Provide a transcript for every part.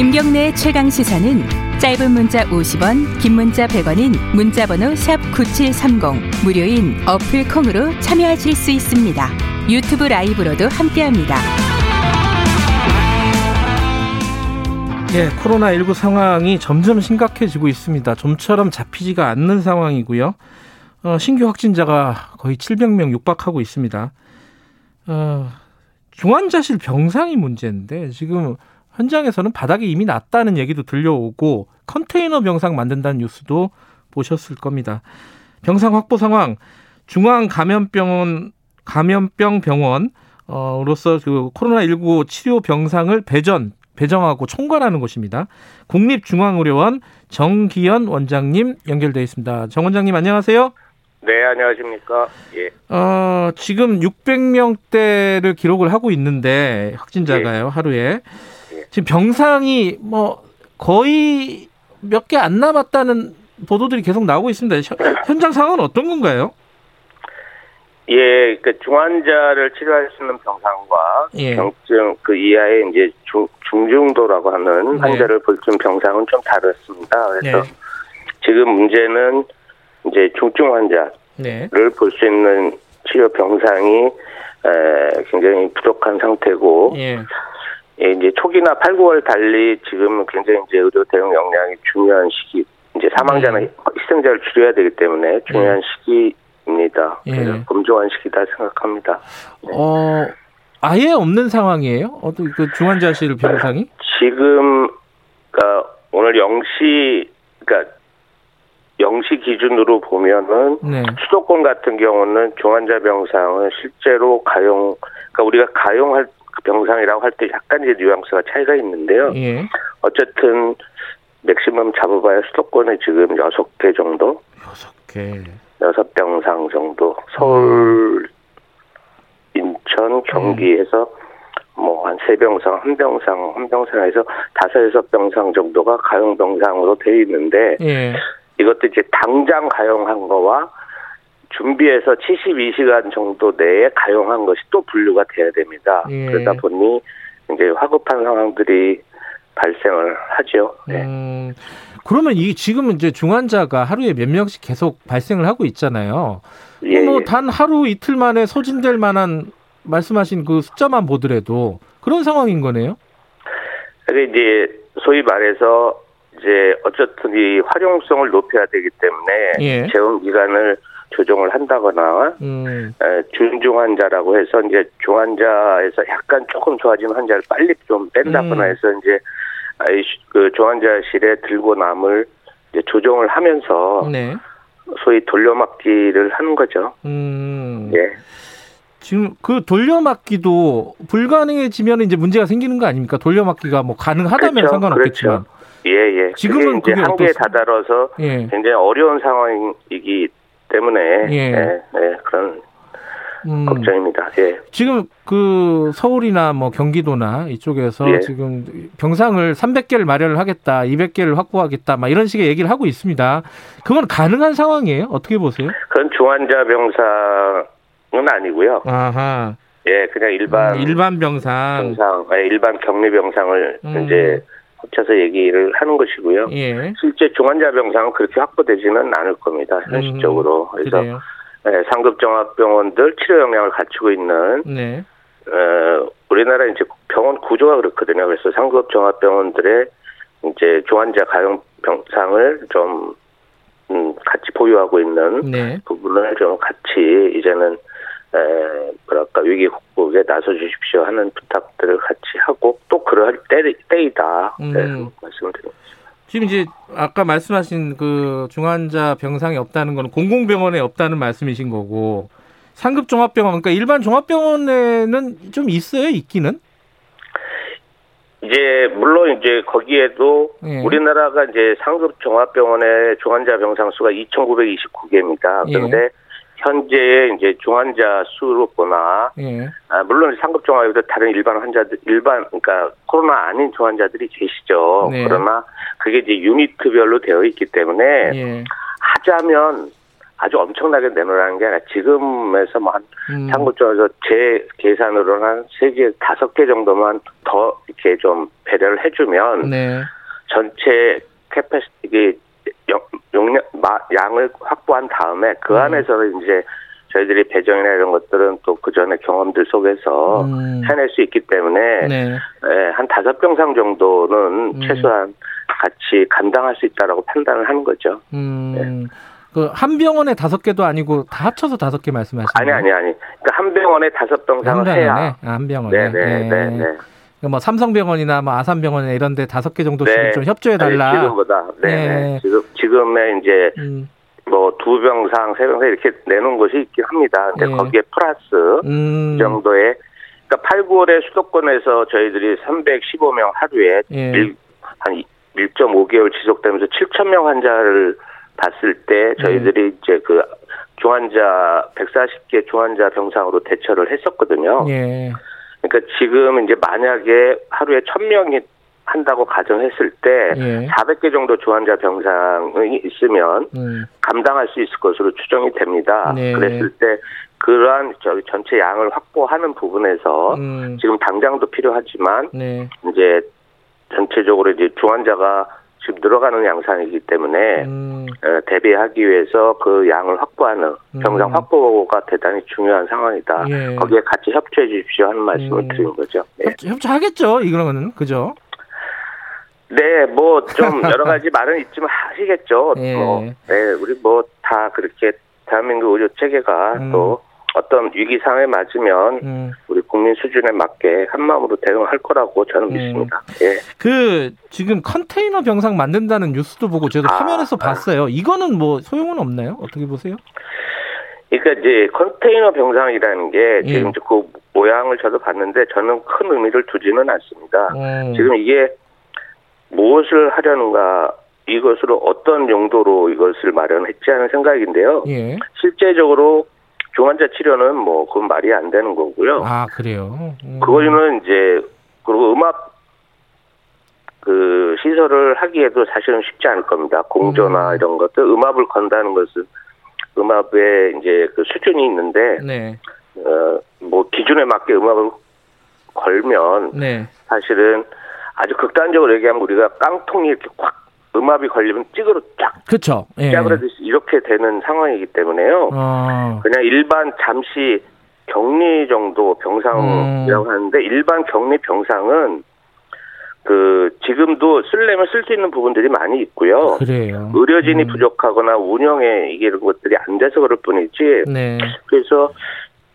김경래 최강 시사는 짧은 문자 50원, 긴 문자 100원인 문자번호 샵 #9730 무료인 어플 콩으로 참여하실 수 있습니다. 유튜브 라이브로도 함께합니다. 예, 코로나19 상황이 점점 심각해지고 있습니다. 좀처럼 잡히지가 않는 상황이고요. 어, 신규 확진자가 거의 700명 육박하고 있습니다. 어, 중환자실 병상이 문제인데 지금 현장에서는 바닥이 이미 났다는 얘기도 들려오고 컨테이너 병상 만든다는 뉴스도 보셨을 겁니다. 병상 확보 상황 중앙 감염병원 감염병 병원으로서 그 코로나 19 치료 병상을 배전 배정하고 총괄하는 곳입니다. 국립중앙의료원 정기현 원장님 연결돼 있습니다. 정 원장님 안녕하세요. 네, 안녕하십니까. 예. 어, 지금 600명대를 기록을 하고 있는데 확진자가요, 예. 하루에. 예. 지금 병상이 뭐 거의 몇 개 안 남았다는 보도들이 계속 나오고 있습니다. 현장 상황은 어떤 건가요? 예, 그 중환자를 치료할 수 있는 병상과 예. 경증 그 이하의 이제 중, 중중도라고 하는 네. 환자를 볼 수 있는 병상은 좀 다릅니다. 그래서 네. 지금 문제는 이제 중증 환자를 네. 볼수 있는 치료 병상이 에, 굉장히 부족한 상태고 예. 예, 이제 초기나 8, 9월 달리 지금 굉장히 이제 의료 대응 역량이 중요한 시기 이제 사망자나 네. 희생자를 줄여야 되기 때문에 중요한 네. 시기입니다. 예. 그래서 검조한 시기다 생각합니다. 네. 어, 아예 없는 상황이에요? 어떤 그 중환자실 병상이? 지금 그러니까 오늘 0시 그러니까 0시 기준으로 보면은 네. 수도권 같은 경우는 중환자 병상은 실제로 가용 그러니까 우리가 가용할 병상이라고 할 때 약간 이제 뉘앙스가 차이가 있는데요. 예. 어쨌든 맥시멈 잡아봐야 수도권에 지금 6개 정도? 6개. 6병상 정도. 서울, 인천, 경기에서 뭐 한 세 병상, 한 병상, 한 병상에서 다섯 여섯 병상 정도가 가용 병상으로 되어 있는데 예. 이것도 이제 당장 가용한 거와 준비해서 72시간 정도 내에 가용한 것이 또 분류가 돼야 됩니다. 예. 그러다 보니 이제 화급한 상황들이 발생을 하죠. 네. 음, 그러면 이 지금은 이제 중환자가 하루에 몇 명씩 계속 발생을 하고 있잖아요. 예, 뭐단 예. 하루 이틀 만에 소진될 만한 말씀하신 그 숫자만 보더라도 그런 상황인 거네요. 그래 이제 소위 말해서 이제 어쨌든 이 활용성을 높여야 되기 때문에 예. 재원 기간을 조정을 한다거나 음. 준중 환자라고 해서 이제 중환자에서 약간 조금 좋아진 환자를 빨리 좀 뺀다거나 음. 해서 이제 그 중환자실에 들고 남을 이제 조정을 하면서 네. 소위 돌려막기를 하는 거죠. 음. 예. 지금 그 돌려막기도 불가능해지면 이제 문제가 생기는 거 아닙니까? 돌려막기가 뭐 가능하다면 그렇죠. 상관없겠지만. 그렇죠. 예, 예. 지금은 이제 한계에 다다라서 예. 굉장히 어려운 상황이기 때문에 예. 예, 예 그런 음, 걱정입니다. 예. 지금 그 서울이나 뭐 경기도나 이쪽에서 예. 지금 병상을 300개를 마련을 하겠다, 200개를 확보하겠다, 막 이런 식의 얘기를 하고 있습니다. 그건 가능한 상황이에요? 어떻게 보세요? 그건 중환자 병상은 아니고요. 아하. 예, 그냥 일반 음, 일반 병상, 병상, 예, 일반 격리 병상을 음. 이제 합쳐서 얘기를 하는 것이고요. 예. 실제 중환자 병상은 그렇게 확보되지는 않을 겁니다. 현실적으로. 음, 그래서 네, 상급 종합병원들 치료 역량을 갖추고 있는 네. 어, 우리나라 이제 병원 구조가 그렇거든요. 그래서 상급 종합병원들의 이제 중환자 가용 병상을 좀 음, 같이 보유하고 있는 네. 부분을 좀 같이 이제는 에, 뭐랄까 위기 극복에 나서 주십시오 하는 부탁들을 같이 하고 또 그럴 때, 때이다 음. 네, 말씀을 드립니다. 지금 이제 아까 말씀하신 그 중환자 병상이 없다는 건 공공병원에 없다는 말씀이신 거고 상급 종합병원 그러니까 일반 종합병원에는 좀 있어요 있기는 이제 물론 이제 거기에도 예. 우리나라가 이제 상급 종합병원의 중환자 병상 수가 2,929개입니다. 그런데 예. 현재의 이제 중환자 수로 보나 예. 아, 물론 상급 종합에도 다른 일반 환자들 일반 그러니까 코로나 아닌 중환자들이 계시죠. 네. 그러나 그게 이제 유니트별로 되어 있기 때문에 예. 하자면 아주 엄청나게 내놓으라는 게 아니라 지금에서 뭐한 음. 참고적으로 제 계산으로는 한 세 개, 다섯 개 정도만 더 이렇게 좀 배려를 해주면 네. 전체 capacity 용량 양을 확보한 다음에 그 음. 안에서는 이제 저희들이 배정이나 이런 것들은 또 그 전에 경험들 속에서 음. 해낼 수 있기 때문에 네. 네, 한 다섯 병상 정도는 음. 최소한 같이 감당할 수 있다라고 판단을 하는 거죠. 음. 네. 그한 병원에 다섯 개도 아니고 다 합쳐서 다섯 개 말씀하시는 아니 아니 아니. 그러니까 한 병원에 다섯 병상을 한 병원에? 해야. 아, 한 병원에. 네네. 네, 네, 네. 그러니까 뭐 삼성병원이나 뭐 아산병원이나 이런 데 다섯 개 정도씩 네. 좀 협조해 달라. 지금보다. 네. 네. 지금 지금의 이제 음. 뭐두 병상, 세 병상 이렇게 내놓은 곳이 있긴 합니다. 근데 네. 거기에 플러스 음. 정도의 그러니까 8, 9월에 수도권에서 저희들이 315명 하루에 예. 일, 한 1.5개월 지속되면서 7천 명 환자를 봤을 때 저희들이 음. 이제 그 중환자 140개 중환자 병상으로 대처를 했었거든요. 예. 그러니까 지금 이제 만약에 하루에 1000명이 한다고 가정했을 때 예. 400개 정도 중환자 병상이 있으면 음. 감당할 수 있을 것으로 추정이 됩니다. 네. 그랬을 때 그러한 저기 전체 양을 확보하는 부분에서 음. 지금 당장도 필요하지만 네. 이제 전체적으로 이제 중환자가 지금 늘어가는 양상이기 때문에 음. 어, 대비하기 위해서 그 양을 확보하는 병상 음. 확보가 대단히 중요한 상황이다. 예. 거기에 같이 협조해 주십시오 하는 말씀을 음. 드리는 거죠. 네. 협조 하겠죠. 이거는 그죠? 네, 뭐 좀 여러 가지 말은 있지만 하시겠죠. 예. 뭐, 네, 우리 뭐 다 그렇게 대한민국 의료 체계가 음. 또 어떤 위기 상황에 맞으면 음. 우리 국민 수준에 맞게 한 마음으로 대응할 거라고 저는 음. 믿습니다. 예. 그 지금 컨테이너 병상 만든다는 뉴스도 보고 저도 아, 화면에서 아. 봤어요. 이거는 뭐 소용은 없나요? 어떻게 보세요? 그러니까 이제 컨테이너 병상이라는 게 예. 지금 그 모양을 저도 봤는데 저는 큰 의미를 두지는 않습니다. 음. 지금 이게 무엇을 하려는가 이것으로 어떤 용도로 이것을 마련했지 하는 생각인데요. 예. 실제적으로 중환자 치료는 뭐 그건 말이 안 되는 거고요. 아 그래요. 음. 그거는 이제 그리고 음악 그 시설을 하기에도 사실은 쉽지 않을 겁니다. 공조나 음. 이런 것들 음압을 건다는 것은 음압에 이제 그 수준이 있는데 네. 어뭐 기준에 맞게 음압을 걸면 네. 사실은 아주 극단적으로 얘기하면 우리가 깡통이 이렇게 꽉 음압이 걸리면 찌그러 쫙. 그렇죠. 예. 이 이렇게 되는 상황이기 때문에요. 어. 그냥 일반 잠시 격리 정도 병상이라고 음. 하는데 일반 격리 병상은 그 지금도 쓸려면 쓸 수 있는 부분들이 많이 있고요. 그래요. 의료진이 음. 부족하거나 운영에 이게 이런 것들이 안 돼서 그럴 뿐이지. 네. 그래서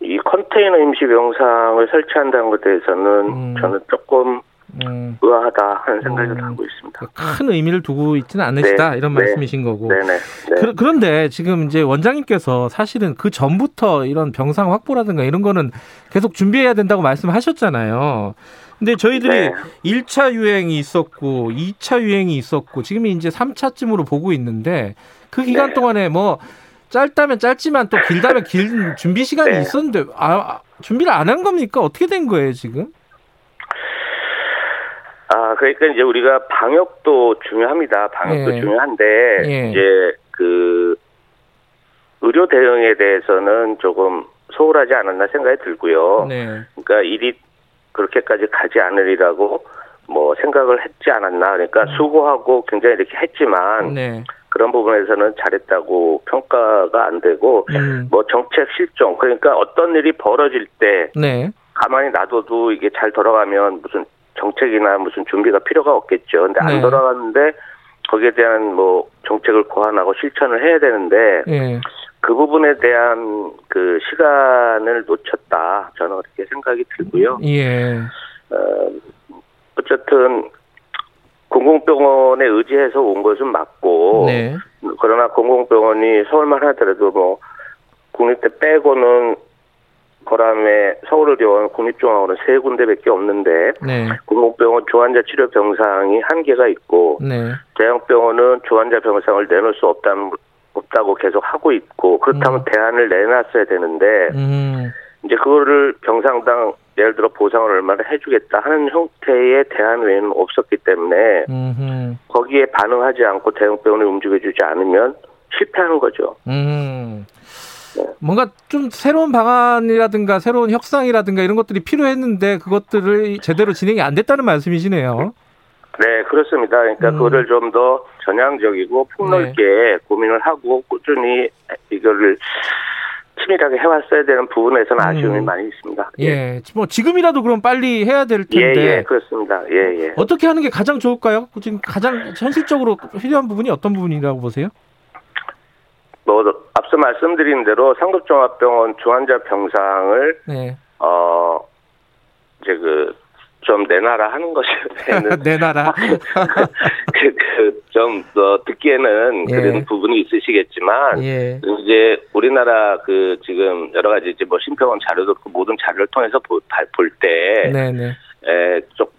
이 컨테이너 임시 병상을 설치한다는 것에 대해서는 음. 저는 조금 음. 의아하다 하는 생각을 음. 하고 있습니다. 큰 의미를 두고 있지는 않으시다 네. 이런 네. 말씀이신 거고. 네네. 네. 그, 런데 지금 이제 원장님께서 사실은 그 전부터 이런 병상 확보라든가 이런 거는 계속 준비해야 된다고 말씀하셨잖아요. 근데 저희들이 네. 1차 유행이 있었고 2차 유행이 있었고 지금 이제 3차쯤으로 보고 있는데 그 기간 네. 동안에 뭐 짧다면 짧지만 또 길다면 길 준비 시간이 네. 있었는데 아, 준비를 안 한 겁니까? 어떻게 된 거예요, 지금? 아, 그러니까 이제 우리가 방역도 중요합니다. 방역도 예. 중요한데 예. 이제 그 의료 대응에 대해서는 조금 소홀하지 않았나 생각이 들고요. 네. 그러니까 일이 그렇게까지 가지 않으리라고 뭐 생각을 했지 않았나. 그러니까 음. 수고하고 굉장히 이렇게 했지만 네. 그런 부분에서는 잘했다고 평가가 안 되고 음. 뭐 정책 실종 그러니까 어떤 일이 벌어질 때 네. 가만히 놔둬도 이게 잘 돌아가면 무슨 정책이나 무슨 준비가 필요가 없겠죠. 근데 안 네. 돌아갔는데 거기에 대한 뭐 정책을 고안하고 실천을 해야 되는데 네. 그 부분에 대한 그 시간을 놓쳤다. 저는 그렇게 생각이 들고요. 예. 어, 어쨌든 공공병원에 의지해서 온 것은 맞고 네. 그러나 공공병원이 서울만 하더라도 뭐 국립대 빼고는 그다음에 서울의료원 국립중앙원은 세 군데밖에 없는데 네. 공공병원 중환자 치료 병상이 한계가 있고 네. 대형병원은 중환자 병상을 내놓을 수 없다는 없다고 계속 하고 있고 그렇다면 음. 대안을 내놨어야 되는데 음. 이제 그거를 병상당 예를 들어 보상을 얼마나 해주겠다 하는 형태의 대안 외에는 없었기 때문에 음흠. 거기에 반응하지 않고 대형병원을 움직여주지 않으면 실패하는 거죠. 음. 네. 뭔가 좀 새로운 방안이라든가 새로운 협상이라든가 이런 것들이 필요했는데 그것들을 제대로 진행이 안 됐다는 말씀이시네요. 네, 그렇습니다. 그러니까 음. 그거를 좀 더 전향적이고 폭넓게 네. 고민을 하고 꾸준히 이거를 치밀하게 해왔어야 되는 부분에서는 음. 아쉬움이 많이 있습니다. 예. 예. 뭐 지금이라도 그럼 빨리 해야 될 텐데. 예, 예, 그렇습니다. 예, 예. 어떻게 하는 게 가장 좋을까요? 지금 가장 현실적으로 필요한 부분이 어떤 부분이라고 보세요? 뭐 앞서 말씀드린 대로 상급종합병원 중환자 병상을 네. 어 이제 그 좀 내놔라 하는 것이 내놔라 그좀 그, 그, 듣기에는 예. 그런 부분이 있으시겠지만 예. 이제 우리나라 그 지금 여러 가지 이제 뭐 심평원 자료도 그 모든 자료를 통해서 볼 때 에, 조금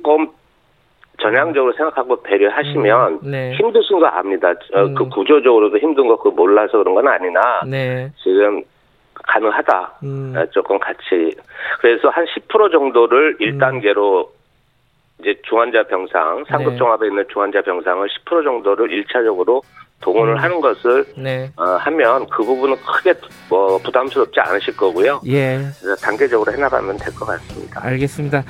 전향적으로 생각하고 배려하시면 음, 네. 힘드신 거 압니다. 음. 그 구조적으로도 힘든 거 그 몰라서 그런 건 아니나 네. 지금 가능하다. 음. 어, 조금 같이 그래서 한 10% 정도를 1단계로 음. 이제 중환자 병상 상급 네. 종합에 있는 중환자 병상을 10% 정도를 1차적으로 동원을 음. 하는 것을 네. 어, 하면 그 부분은 크게 뭐 부담스럽지 않으실 거고요. 예. 단계적으로 해나가면 될 것 같습니다. 알겠습니다.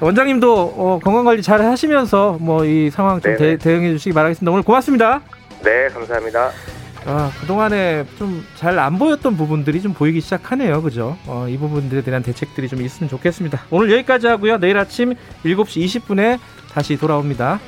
원장님도 어, 건강 관리 잘 하시면서 뭐 이 상황 좀 대, 응해 주시기 바라겠습니다. 오늘 고맙습니다. 네, 감사합니다. 아, 그동안에 좀 잘 안 보였던 부분들이 좀 보이기 시작하네요. 그죠? 어, 이 부분들에 대한 대책들이 좀 있으면 좋겠습니다. 오늘 여기까지 하고요. 내일 아침 7시 20분에 다시 돌아옵니다.